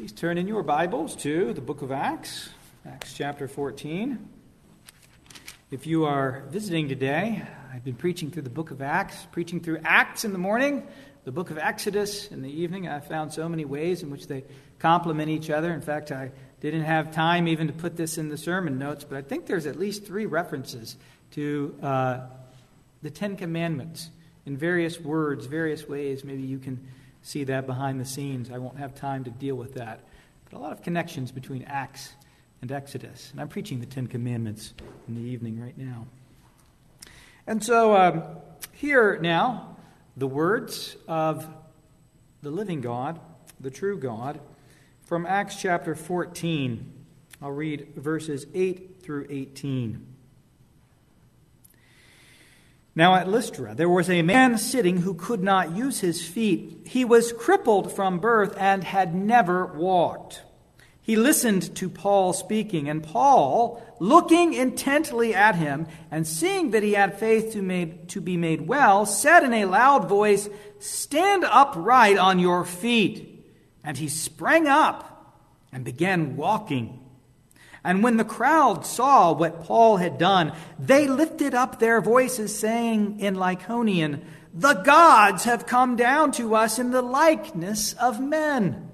Please turn in your Bibles to the book of Acts, Acts chapter 14. If you are visiting today, I've been preaching through the book of Acts, preaching through Acts in the morning, the book of Exodus in the evening. I've found so many ways in which they complement each other. In fact, I didn't have time even to put this in the sermon notes, but I think there's at least three references to uh, the Ten Commandments in various words, various ways. Maybe you can see that behind the scenes. I won't have time to deal with that. But a lot of connections between Acts and Exodus. And I'm preaching the Ten Commandments in the evening right now. And so, um, here now, the words of the living God, the true God, from Acts chapter 14. I'll read verses 8 through 18. Now at Lystra, there was a man sitting who could not use his feet. He was crippled from birth and had never walked. He listened to Paul speaking, and Paul, looking intently at him and seeing that he had faith to, made, to be made well, said in a loud voice, Stand upright on your feet. And he sprang up and began walking. And when the crowd saw what Paul had done, they lifted up their voices, saying in Lycaonian, The gods have come down to us in the likeness of men.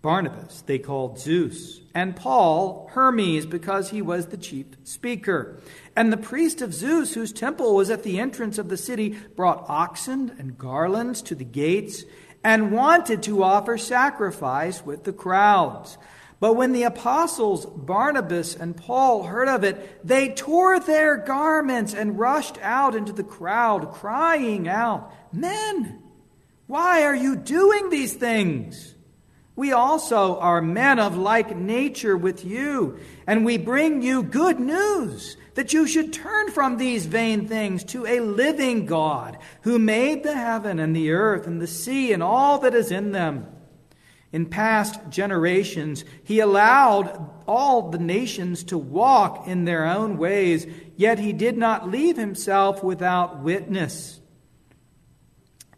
Barnabas they called Zeus, and Paul Hermes, because he was the chief speaker. And the priest of Zeus, whose temple was at the entrance of the city, brought oxen and garlands to the gates and wanted to offer sacrifice with the crowds. But when the apostles Barnabas and Paul heard of it, they tore their garments and rushed out into the crowd, crying out, Men, why are you doing these things? We also are men of like nature with you, and we bring you good news that you should turn from these vain things to a living God who made the heaven and the earth and the sea and all that is in them in past generations, he allowed all the nations to walk in their own ways, yet he did not leave himself without witness.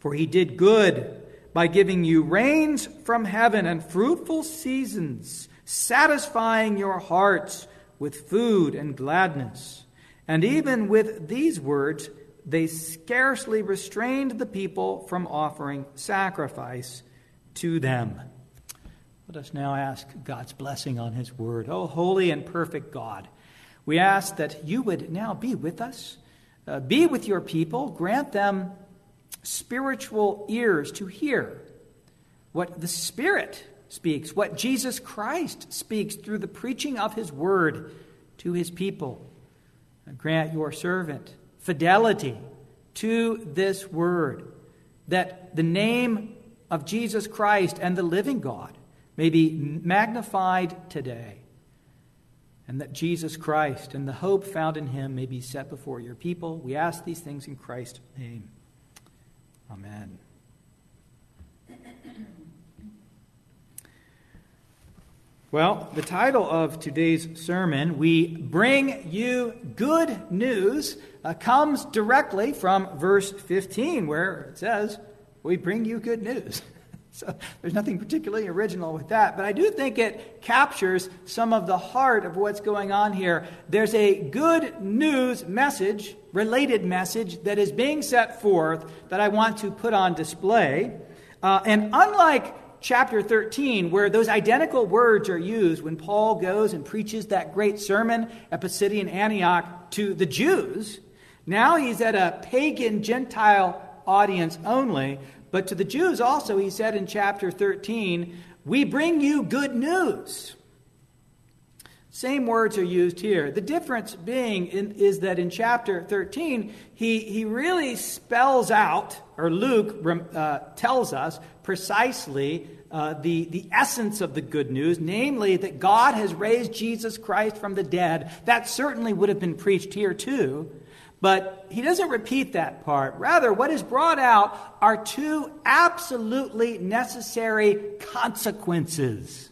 For he did good by giving you rains from heaven and fruitful seasons, satisfying your hearts with food and gladness. And even with these words, they scarcely restrained the people from offering sacrifice to them. Let us now ask God's blessing on His word. Oh, holy and perfect God, we ask that you would now be with us, uh, be with your people, grant them spiritual ears to hear what the Spirit speaks, what Jesus Christ speaks through the preaching of His word to His people. And grant your servant fidelity to this word, that the name of Jesus Christ and the living God may be magnified today, and that Jesus Christ and the hope found in him may be set before your people. We ask these things in Christ's name. Amen. Well, the title of today's sermon, We Bring You Good News, uh, comes directly from verse 15, where it says, We bring you good news. So there's nothing particularly original with that, but I do think it captures some of the heart of what's going on here. There's a good news message, related message, that is being set forth that I want to put on display. Uh, and unlike chapter 13, where those identical words are used when Paul goes and preaches that great sermon at Pisidian Antioch to the Jews, now he's at a pagan Gentile audience only. But to the Jews also, he said in chapter 13, We bring you good news. Same words are used here. The difference being in, is that in chapter 13, he, he really spells out, or Luke uh, tells us precisely uh, the, the essence of the good news, namely that God has raised Jesus Christ from the dead. That certainly would have been preached here too. But he doesn't repeat that part. Rather, what is brought out are two absolutely necessary consequences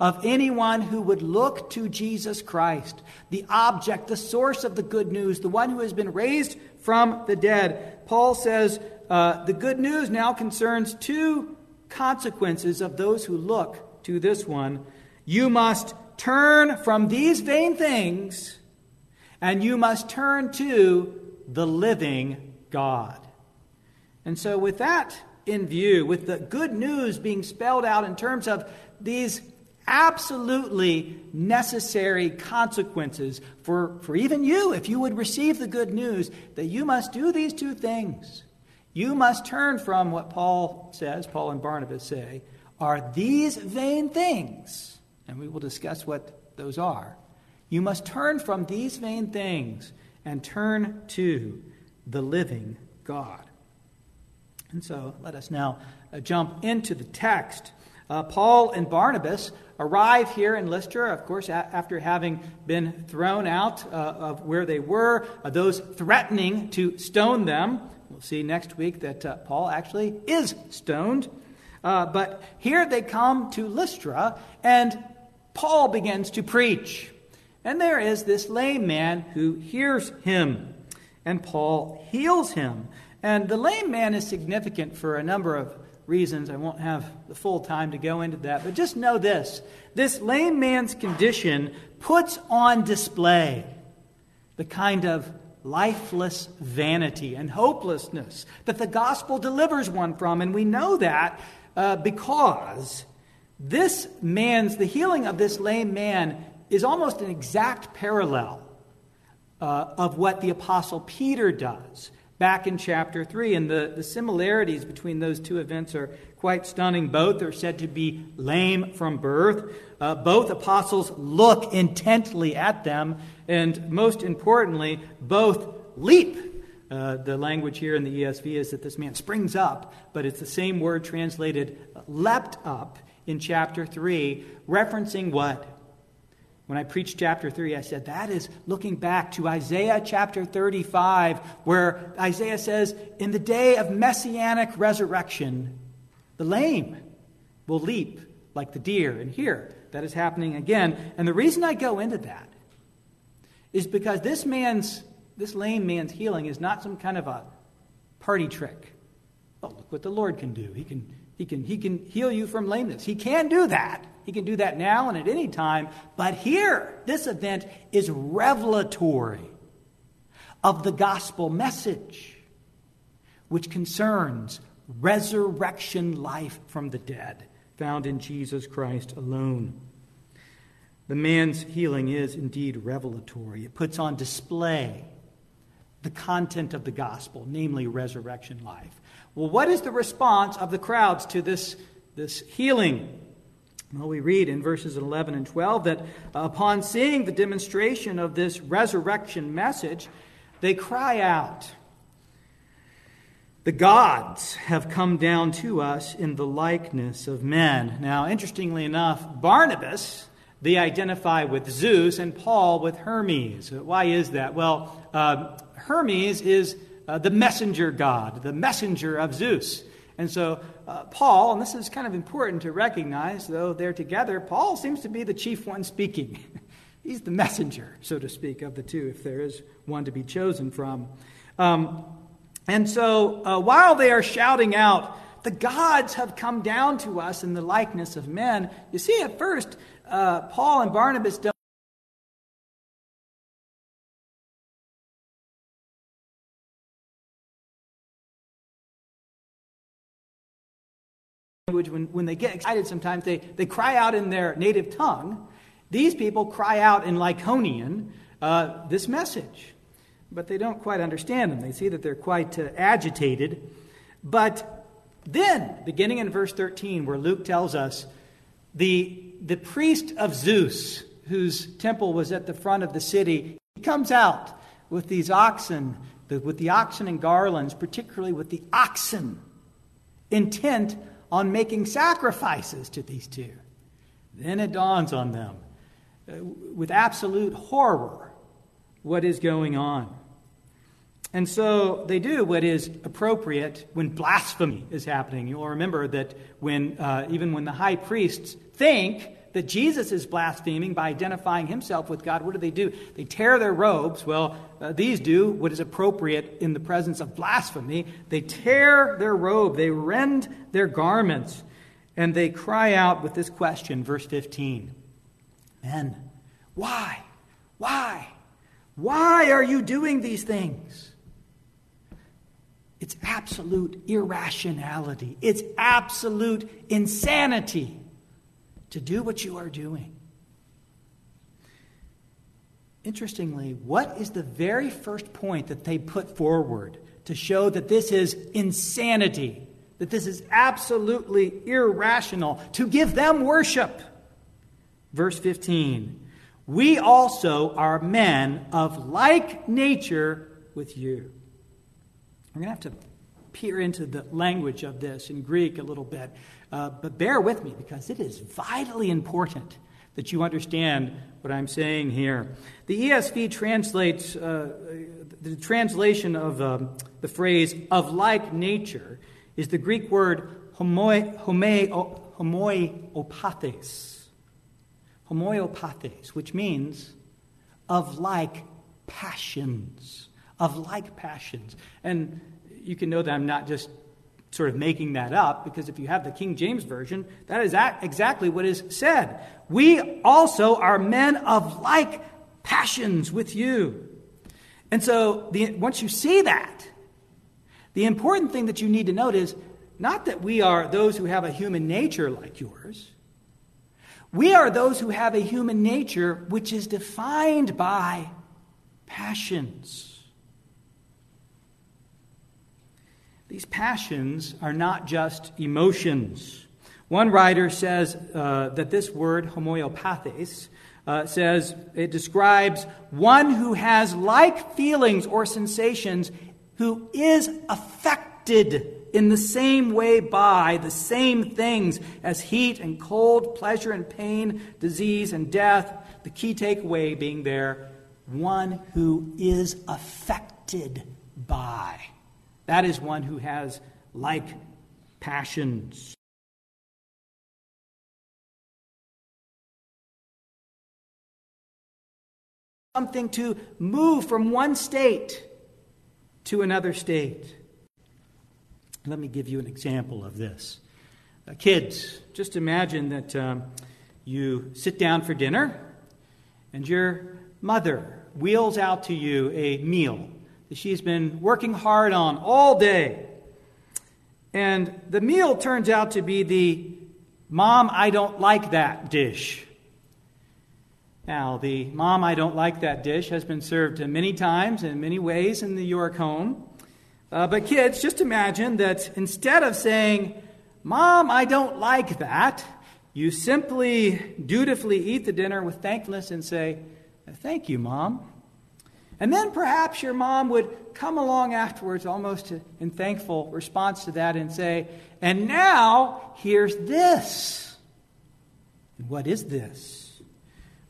of anyone who would look to Jesus Christ, the object, the source of the good news, the one who has been raised from the dead. Paul says uh, the good news now concerns two consequences of those who look to this one. You must turn from these vain things, and you must turn to the living God. And so, with that in view, with the good news being spelled out in terms of these absolutely necessary consequences for, for even you, if you would receive the good news, that you must do these two things. You must turn from what Paul says, Paul and Barnabas say, are these vain things. And we will discuss what those are. You must turn from these vain things and turn to the living God. And so let us now uh, jump into the text. Uh, Paul and Barnabas arrive here in Lystra, of course, a- after having been thrown out uh, of where they were, uh, those threatening to stone them. We'll see next week that uh, Paul actually is stoned. Uh, but here they come to Lystra, and Paul begins to preach. And there is this lame man who hears him, and Paul heals him. And the lame man is significant for a number of reasons. I won't have the full time to go into that, but just know this this lame man's condition puts on display the kind of lifeless vanity and hopelessness that the gospel delivers one from. And we know that uh, because this man's, the healing of this lame man, is almost an exact parallel uh, of what the Apostle Peter does back in chapter 3. And the, the similarities between those two events are quite stunning. Both are said to be lame from birth. Uh, both apostles look intently at them. And most importantly, both leap. Uh, the language here in the ESV is that this man springs up, but it's the same word translated leapt up in chapter 3, referencing what? When I preached chapter 3, I said that is looking back to Isaiah chapter 35, where Isaiah says, In the day of messianic resurrection, the lame will leap like the deer. And here, that is happening again. And the reason I go into that is because this man's, this lame man's healing is not some kind of a party trick. Oh, look what the Lord can do. He can, he can, he can heal you from lameness. He can do that. He can do that now and at any time. But here, this event is revelatory of the gospel message, which concerns resurrection life from the dead, found in Jesus Christ alone. The man's healing is indeed revelatory. It puts on display the content of the gospel, namely resurrection life. Well, what is the response of the crowds to this, this healing? Well, we read in verses 11 and 12 that upon seeing the demonstration of this resurrection message, they cry out, The gods have come down to us in the likeness of men. Now, interestingly enough, Barnabas, they identify with Zeus, and Paul with Hermes. Why is that? Well, uh, Hermes is uh, the messenger god, the messenger of Zeus. And so, uh, Paul, and this is kind of important to recognize, though they're together, Paul seems to be the chief one speaking. He's the messenger, so to speak, of the two, if there is one to be chosen from. Um, and so, uh, while they are shouting out, the gods have come down to us in the likeness of men, you see, at first, uh, Paul and Barnabas don't. Language, when, when they get excited, sometimes they, they cry out in their native tongue. These people cry out in Lycaonian uh, this message, but they don't quite understand them. They see that they're quite uh, agitated. But then, beginning in verse 13, where Luke tells us the, the priest of Zeus, whose temple was at the front of the city, he comes out with these oxen, with the oxen and garlands, particularly with the oxen, intent on making sacrifices to these two. Then it dawns on them uh, with absolute horror what is going on. And so they do what is appropriate when blasphemy is happening. You'll remember that when, uh, even when the high priests think that Jesus is blaspheming by identifying himself with God, what do they do? They tear their robes. Well, uh, these do what is appropriate in the presence of blasphemy. They tear their robe, they rend their garments. And they cry out with this question, verse 15 Men, why? Why? Why are you doing these things? It's absolute irrationality. It's absolute insanity to do what you are doing. Interestingly, what is the very first point that they put forward to show that this is insanity, that this is absolutely irrational, to give them worship? Verse 15 We also are men of like nature with you. We're going to have to peer into the language of this in Greek a little bit, uh, but bear with me because it is vitally important that you understand what I'm saying here. The ESV translates uh, the translation of um, the phrase of like nature is the Greek word homoi, homoiopathes. Homoiopathes, which means of like passions. Of like passions. And you can know that I'm not just sort of making that up because if you have the King James Version, that is exactly what is said. We also are men of like passions with you. And so the, once you see that, the important thing that you need to note is not that we are those who have a human nature like yours. We are those who have a human nature which is defined by passions. These passions are not just emotions. One writer says uh, that this word, homoiopathes, uh, says it describes one who has like feelings or sensations who is affected in the same way by the same things as heat and cold, pleasure and pain, disease and death. The key takeaway being there one who is affected by. That is one who has like passions. Something to move from one state to another state. Let me give you an example of this. Uh, kids, just imagine that um, you sit down for dinner and your mother wheels out to you a meal that she's been working hard on all day. And the meal turns out to be the Mom, I don't like that dish. Now, the Mom, I don't like that dish has been served many times in many ways in the York home. Uh, but kids, just imagine that instead of saying, Mom, I don't like that, you simply dutifully eat the dinner with thankfulness and say, Thank you, Mom. And then perhaps your mom would come along afterwards, almost in thankful response to that, and say, And now here's this. And what is this?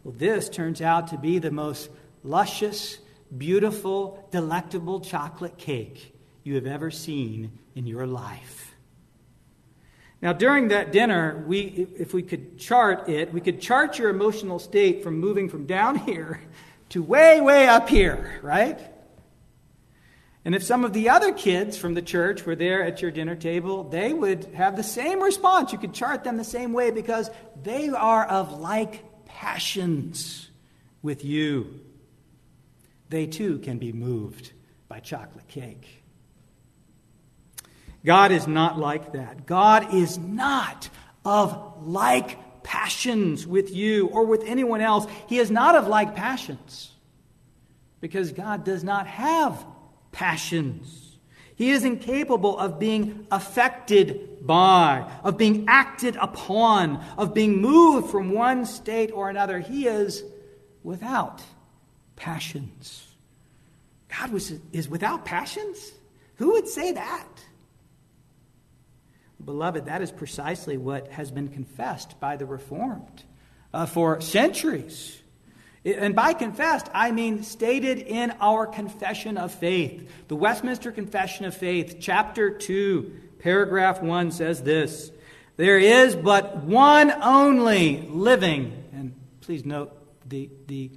Well, this turns out to be the most luscious, beautiful, delectable chocolate cake you have ever seen in your life. Now, during that dinner, we, if we could chart it, we could chart your emotional state from moving from down here to way, way up here, right? And if some of the other kids from the church were there at your dinner table, they would have the same response. You could chart them the same way because they are of like passions with you. They too can be moved by chocolate cake. God is not like that. God is not of like passions with you or with anyone else. He is not of like passions because God does not have passions. He is incapable of being affected by, of being acted upon, of being moved from one state or another. He is without passions. God was, is without passions? Who would say that? Beloved, that is precisely what has been confessed by the Reformed uh, for centuries. And by confessed, I mean stated in our confession of faith. The Westminster Confession of Faith, chapter 2, paragraph 1 says this There is but one only living, and please note the, the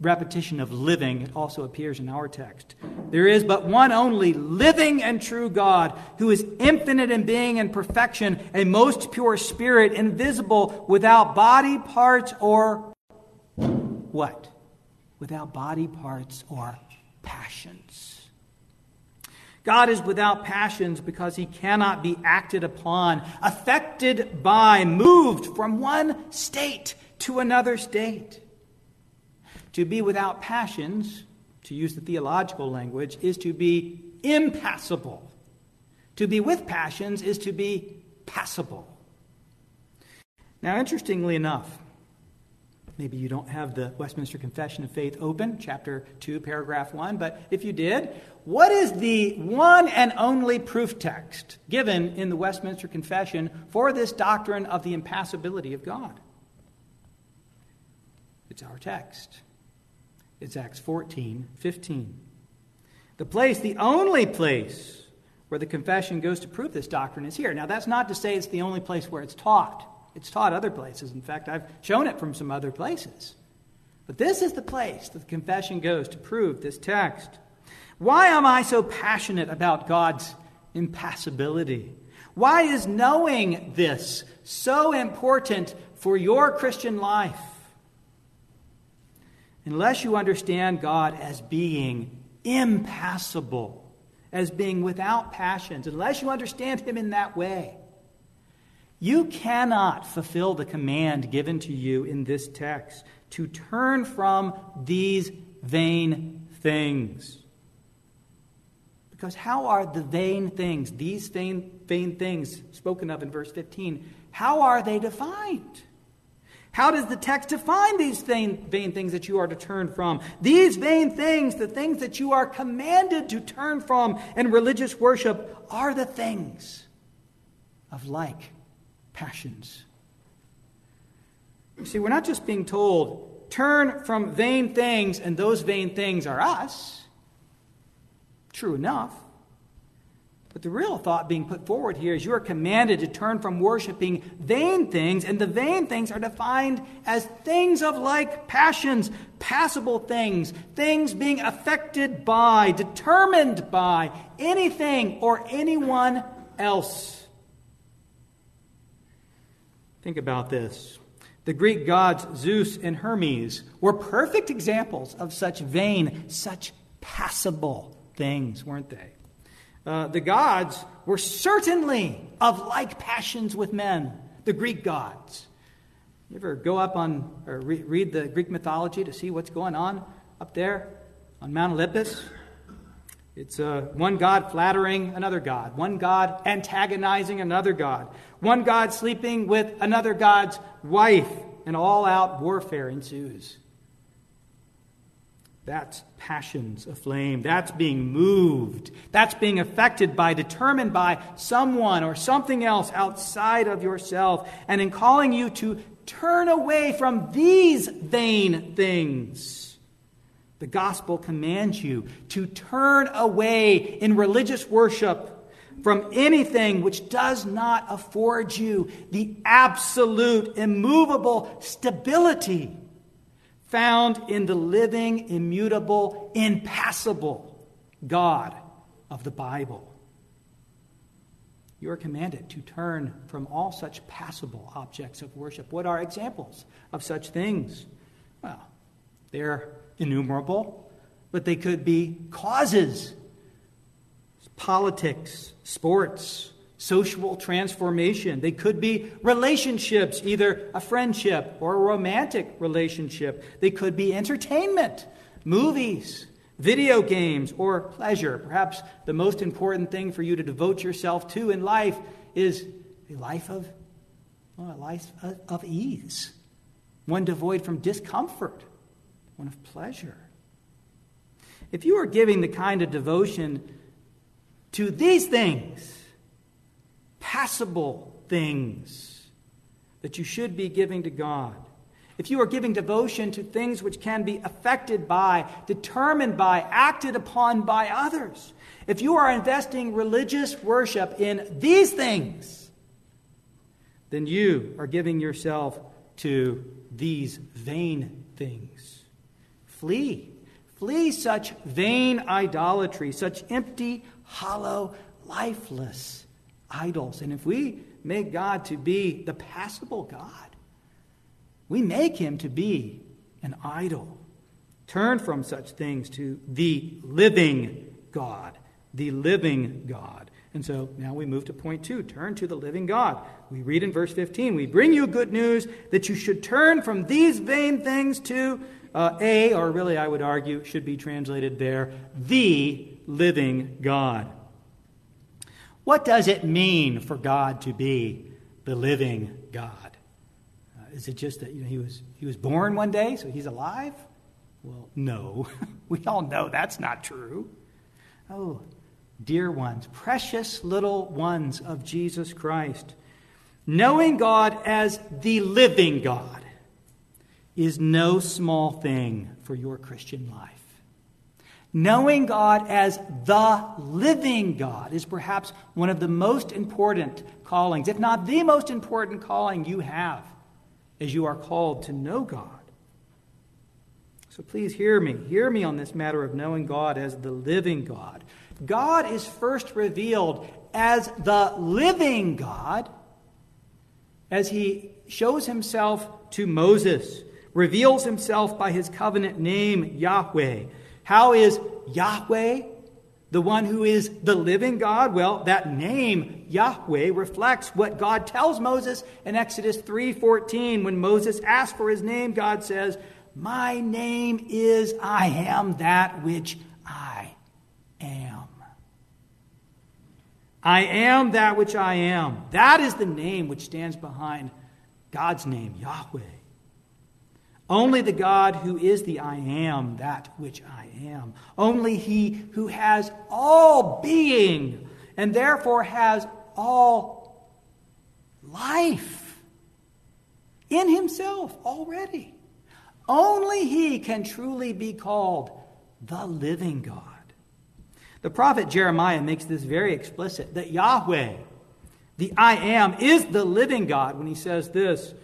repetition of living, it also appears in our text. There is but one only living and true God, who is infinite in being and perfection, a most pure spirit, invisible, without body parts or what? Without body parts or passions. God is without passions because he cannot be acted upon, affected by, moved from one state to another state. To be without passions, to use the theological language, is to be impassible. To be with passions is to be passible. Now, interestingly enough, maybe you don't have the Westminster Confession of Faith open, chapter 2, paragraph 1, but if you did, what is the one and only proof text given in the Westminster Confession for this doctrine of the impassibility of God? It's our text. It's Acts 14 15. The place, the only place where the confession goes to prove this doctrine is here. Now, that's not to say it's the only place where it's taught. It's taught other places. In fact, I've shown it from some other places. But this is the place that the confession goes to prove this text. Why am I so passionate about God's impassibility? Why is knowing this so important for your Christian life? Unless you understand God as being impassible, as being without passions, unless you understand Him in that way, you cannot fulfill the command given to you in this text to turn from these vain things. Because how are the vain things, these vain, vain things spoken of in verse 15, how are they defined? How does the text define these vain, vain things that you are to turn from? These vain things, the things that you are commanded to turn from in religious worship, are the things of like passions. You see, we're not just being told, turn from vain things, and those vain things are us. True enough. But the real thought being put forward here is you are commanded to turn from worshiping vain things, and the vain things are defined as things of like passions, passible things, things being affected by, determined by anything or anyone else. Think about this. The Greek gods Zeus and Hermes were perfect examples of such vain, such passible things, weren't they? Uh, the gods were certainly of like passions with men, the Greek gods. You ever go up on or re- read the Greek mythology to see what's going on up there on Mount Olympus? It's uh, one god flattering another god, one god antagonizing another god, one god sleeping with another god's wife, and all out warfare ensues. That's passions aflame. That's being moved. That's being affected by, determined by someone or something else outside of yourself. And in calling you to turn away from these vain things, the gospel commands you to turn away in religious worship from anything which does not afford you the absolute, immovable stability found in the living, immutable, impassible God of the Bible. You are commanded to turn from all such passible objects of worship. What are examples of such things? Well, they're innumerable, but they could be causes politics, sports, social transformation. They could be relationships, either a friendship or a romantic relationship. They could be entertainment, movies, video games, or pleasure. Perhaps the most important thing for you to devote yourself to in life is a life of, well, a life of ease, one devoid from discomfort, one of pleasure. If you are giving the kind of devotion to these things, passible things that you should be giving to God. If you are giving devotion to things which can be affected by, determined by, acted upon by others, if you are investing religious worship in these things, then you are giving yourself to these vain things flee. Flee such vain idolatry, such empty, hollow, lifeless idols. And if we make God to be the passible God, we make him to be an idol. Turn from such things to the living God, the living God. And so now we move to point two turn to the living God. We read in verse 15, We bring you good news that you should turn from these vain things to uh, a, or really I would argue, should be translated there, the living God. What does it mean for God to be the living God? Uh, is it just that you know, he, was, he was born one day, so he's alive? Well, no. we all know that's not true. Oh, dear ones, precious little ones of Jesus Christ, knowing God as the living God is no small thing for your Christian life. Knowing God as the living God is perhaps one of the most important callings, if not the most important calling you have as you are called to know God. So please hear me. Hear me on this matter of knowing God as the living God. God is first revealed as the living God as he shows himself to Moses, reveals himself by his covenant name, Yahweh. How is Yahweh the one who is the living God? Well, that name Yahweh reflects what God tells Moses in Exodus 3:14 when Moses asked for his name, God says, "My name is I am that which I am." I am that which I am. That is the name which stands behind God's name, Yahweh. Only the God who is the I am, that which I am. Only He who has all being and therefore has all life in Himself already. Only He can truly be called the living God. The prophet Jeremiah makes this very explicit that Yahweh, the I am, is the living God when he says this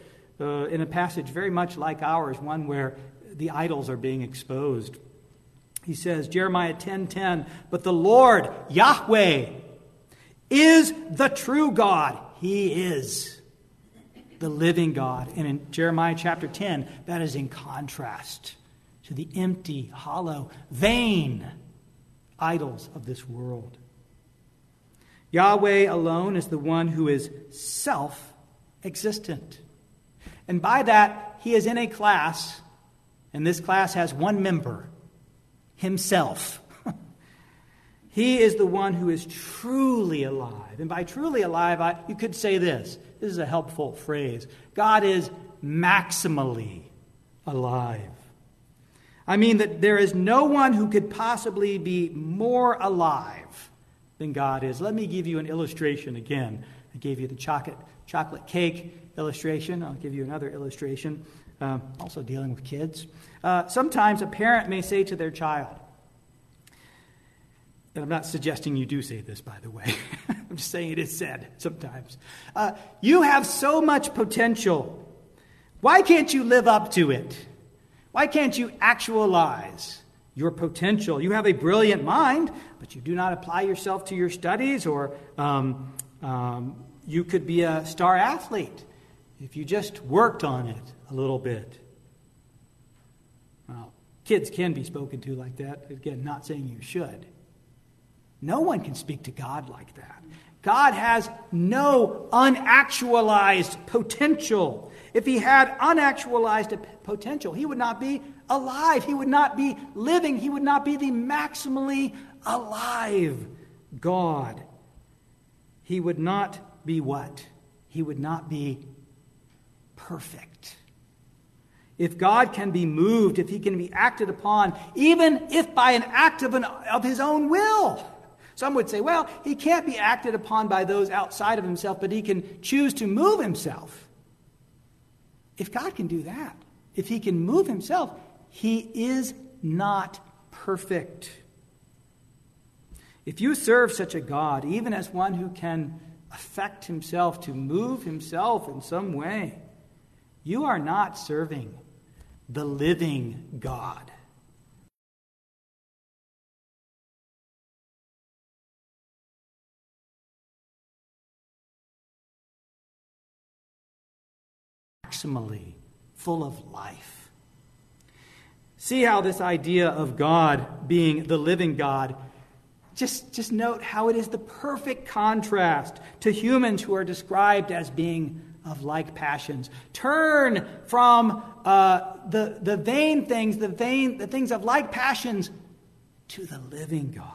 uh, in a passage very much like ours, one where the idols are being exposed. He says, Jeremiah 10:10, 10, 10, but the Lord, Yahweh, is the true God. He is the living God. And in Jeremiah chapter 10, that is in contrast to the empty, hollow, vain idols of this world. Yahweh alone is the one who is self existent. And by that, he is in a class, and this class has one member himself. he is the one who is truly alive. And by truly alive, I, you could say this this is a helpful phrase God is maximally alive. I mean that there is no one who could possibly be more alive than God is. Let me give you an illustration again. I gave you the chocolate, chocolate cake illustration. I'll give you another illustration, uh, also dealing with kids. Uh, sometimes a parent may say to their child, and I'm not suggesting you do say this, by the way. I'm just saying it is said sometimes. Uh, you have so much potential. Why can't you live up to it? Why can't you actualize your potential? You have a brilliant mind, but you do not apply yourself to your studies, or um, um, you could be a star athlete if you just worked on it a little bit. Well, kids can be spoken to like that. Again, not saying you should. No one can speak to God like that. God has no unactualized potential. If he had unactualized potential, he would not be alive. He would not be living. He would not be the maximally alive God. He would not be what? He would not be perfect. If God can be moved, if he can be acted upon, even if by an act of, an, of his own will, some would say, well, he can't be acted upon by those outside of himself, but he can choose to move himself. If God can do that, if he can move himself, he is not perfect. If you serve such a God, even as one who can affect himself to move himself in some way, you are not serving the living God. Maximally full of life. See how this idea of God being the living God just, just note how it is the perfect contrast to humans who are described as being of like passions. Turn from uh, the, the vain things, the vain, the things of like passions, to the living God.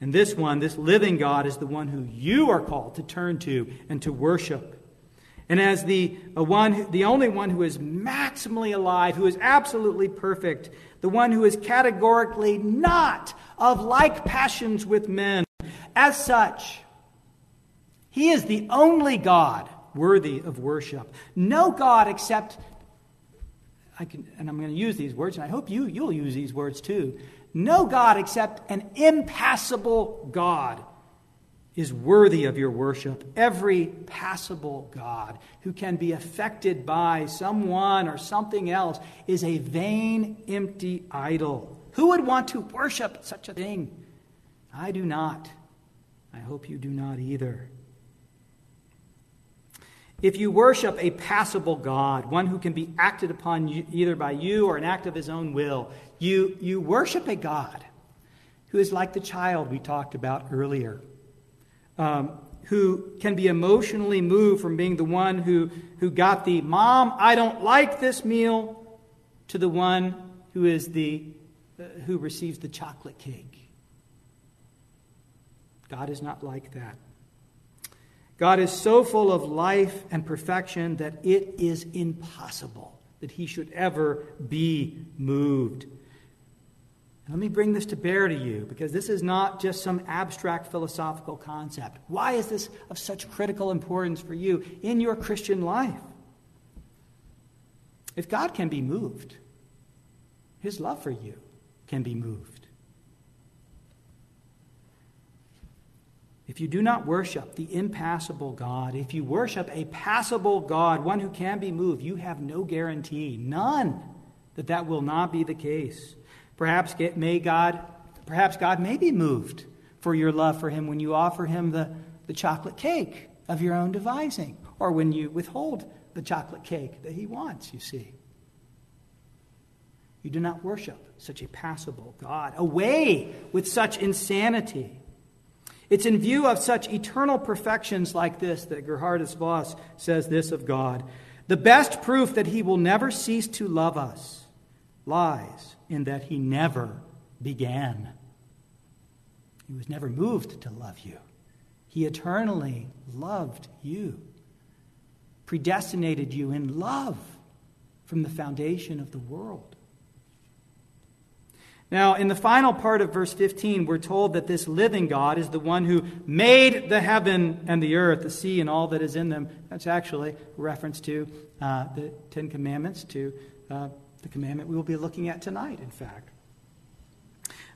And this one, this living God, is the one who you are called to turn to and to worship. And as the uh, one, the only one who is maximally alive, who is absolutely perfect, the one who is categorically not of like passions with men, as such, he is the only God worthy of worship. No God except I can, and I'm going to use these words, and I hope you, you'll use these words too. No God except an impassible God is worthy of your worship. Every passible God who can be affected by someone or something else is a vain, empty idol. Who would want to worship such a thing? I do not. I hope you do not either. If you worship a passible God, one who can be acted upon either by you or an act of his own will, you, you worship a God who is like the child we talked about earlier, um, who can be emotionally moved from being the one who, who got the mom, I don't like this meal, to the one who is the uh, who receives the chocolate cake. God is not like that. God is so full of life and perfection that it is impossible that he should ever be moved. Let me bring this to bear to you because this is not just some abstract philosophical concept. Why is this of such critical importance for you in your Christian life? If God can be moved, his love for you can be moved. If you do not worship the impassible God, if you worship a passible God, one who can be moved, you have no guarantee, none, that that will not be the case. Perhaps may God, perhaps God may be moved for your love for him when you offer him the, the chocolate cake of your own devising, or when you withhold the chocolate cake that he wants, you see. You do not worship such a passible God. Away with such insanity. It's in view of such eternal perfections like this that Geerhardus Vos says this of God. The best proof that he will never cease to love us lies in that he never began. He was never moved to love you. He eternally loved you, predestinated you in love from the foundation of the world. Now, in the final part of verse 15, we're told that this living God is the one who made the heaven and the earth, the sea, and all that is in them. That's actually a reference to uh, the Ten Commandments, to uh, the commandment we will be looking at tonight, in fact.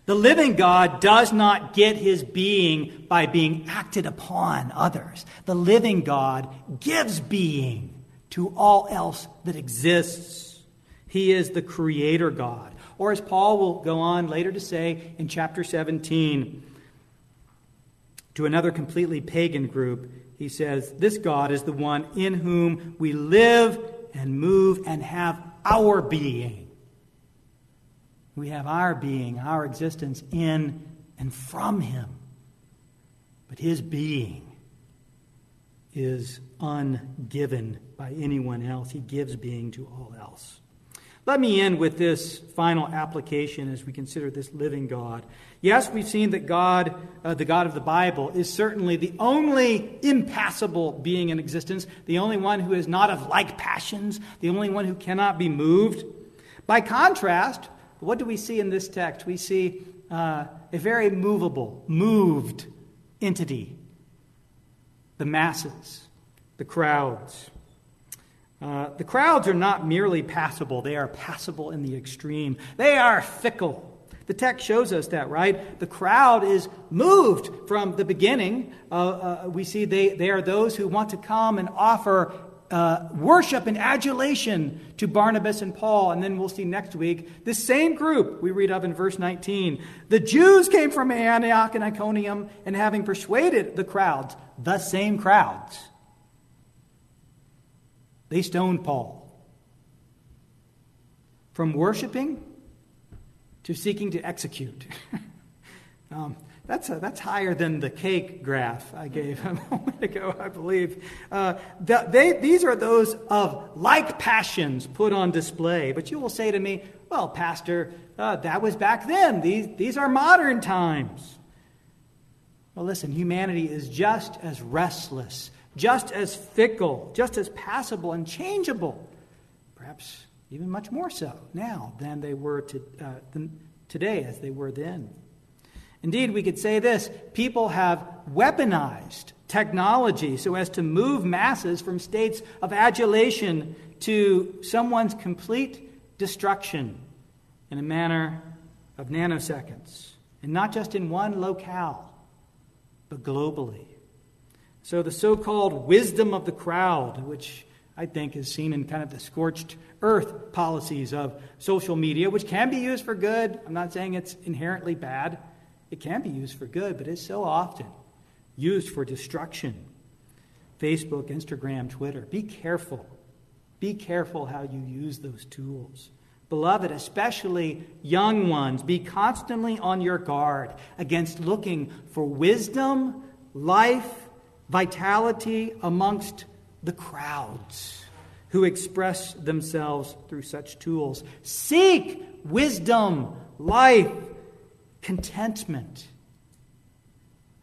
The living God does not get his being by being acted upon others. The living God gives being to all else that exists. He is the creator God. Or as Paul will go on later to say in chapter 17 to another completely pagan group, he says, This God is the one in whom we live and move and have our being. We have our being, our existence in and from Him. But His being is ungiven by anyone else. He gives being to all else. Let me end with this final application as we consider this living God. Yes, we've seen that God, uh, the God of the Bible, is certainly the only impassible being in existence, the only one who is not of like passions, the only one who cannot be moved. By contrast, what do we see in this text? We see uh, a very movable, moved entity the masses, the crowds. Uh, the crowds are not merely passible, they are passible in the extreme. They are fickle. The text shows us that, right? The crowd is moved from the beginning. Uh, uh, we see they, they are those who want to come and offer uh, worship and adulation to Barnabas and Paul. And then we'll see next week the same group we read of in verse 19. The Jews came from Antioch and Iconium, and having persuaded the crowds, the same crowds, They stoned Paul. From worshiping to seeking to execute. um, that's, a, that's higher than the cake graph I gave a moment ago, I believe. Uh, the, they, these are those of like passions put on display. But you will say to me, well, Pastor, uh, that was back then. These, these are modern times. Well, listen, humanity is just as restless, just as fickle, just as passible and changeable, perhaps even much more so now than they were to, uh, than today as they were then. Indeed, we could say this people have weaponized technology so as to move masses from states of adulation to someone's complete destruction in a manner of nanoseconds, and not just in one locale, but globally. So, the so called wisdom of the crowd, which I think is seen in kind of the scorched earth policies of social media, which can be used for good. I'm not saying it's inherently bad. It can be used for good, but it's so often used for destruction. Facebook, Instagram, Twitter. Be careful. Be careful how you use those tools. Beloved, especially young ones, be constantly on your guard against looking for wisdom, life, vitality amongst the crowds who express themselves through such tools. Seek wisdom, life, contentment,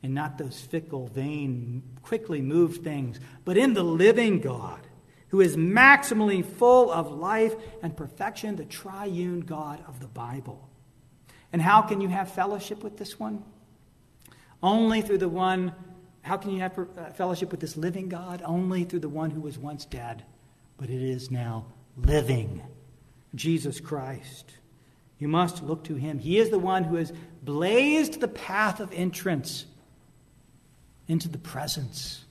and not those fickle, vain, quickly moved things, but in the living God who is maximally full of life and perfection, the triune God of the Bible. And how can you have fellowship with this one? Only through the one, how can you have uh, fellowship with this living God? Only through the one who was once dead, but it is now living Jesus Christ. You must look to him. He is the one who has blazed the path of entrance into the presence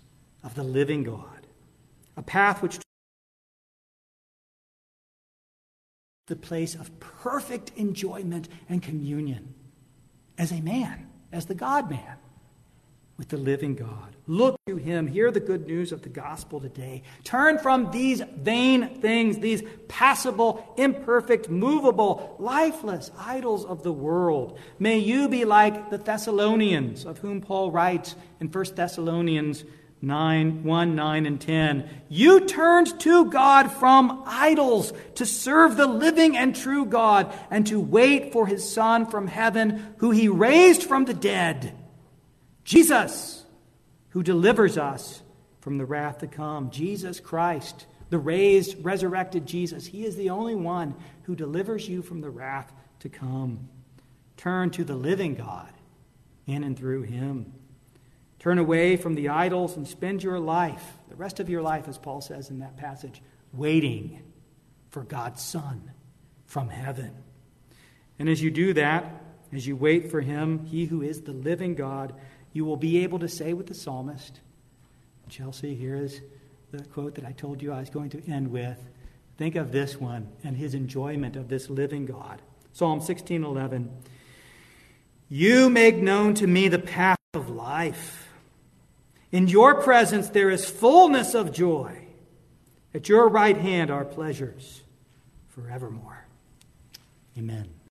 of the living God, a path which the place of perfect enjoyment and communion as a man, as the God man with the living God. Look to him. Hear the good news of the gospel today. Turn from these vain things, these passible, imperfect, movable, lifeless idols of the world. May you be like the Thessalonians, of whom Paul writes in 1 Thessalonians 9, 1, 9, and 10. You turned to God from idols to serve the living and true God and to wait for his Son from heaven, who he raised from the dead Jesus, who delivers us from the wrath to come. Jesus Christ, the raised, resurrected Jesus. He is the only one who delivers you from the wrath to come. Turn to the living God in and through him. Turn away from the idols and spend your life, the rest of your life, as Paul says in that passage, waiting for God's Son from heaven. And as you do that, as you wait for him, he who is the living God, you will be able to say with the psalmist, Chelsea, here is the quote that I told you I was going to end with. Think of this one and his enjoyment of this living God. Psalm 16:11. You make known to me the path of life. In your presence there is fullness of joy. At your right hand are pleasures forevermore. Amen.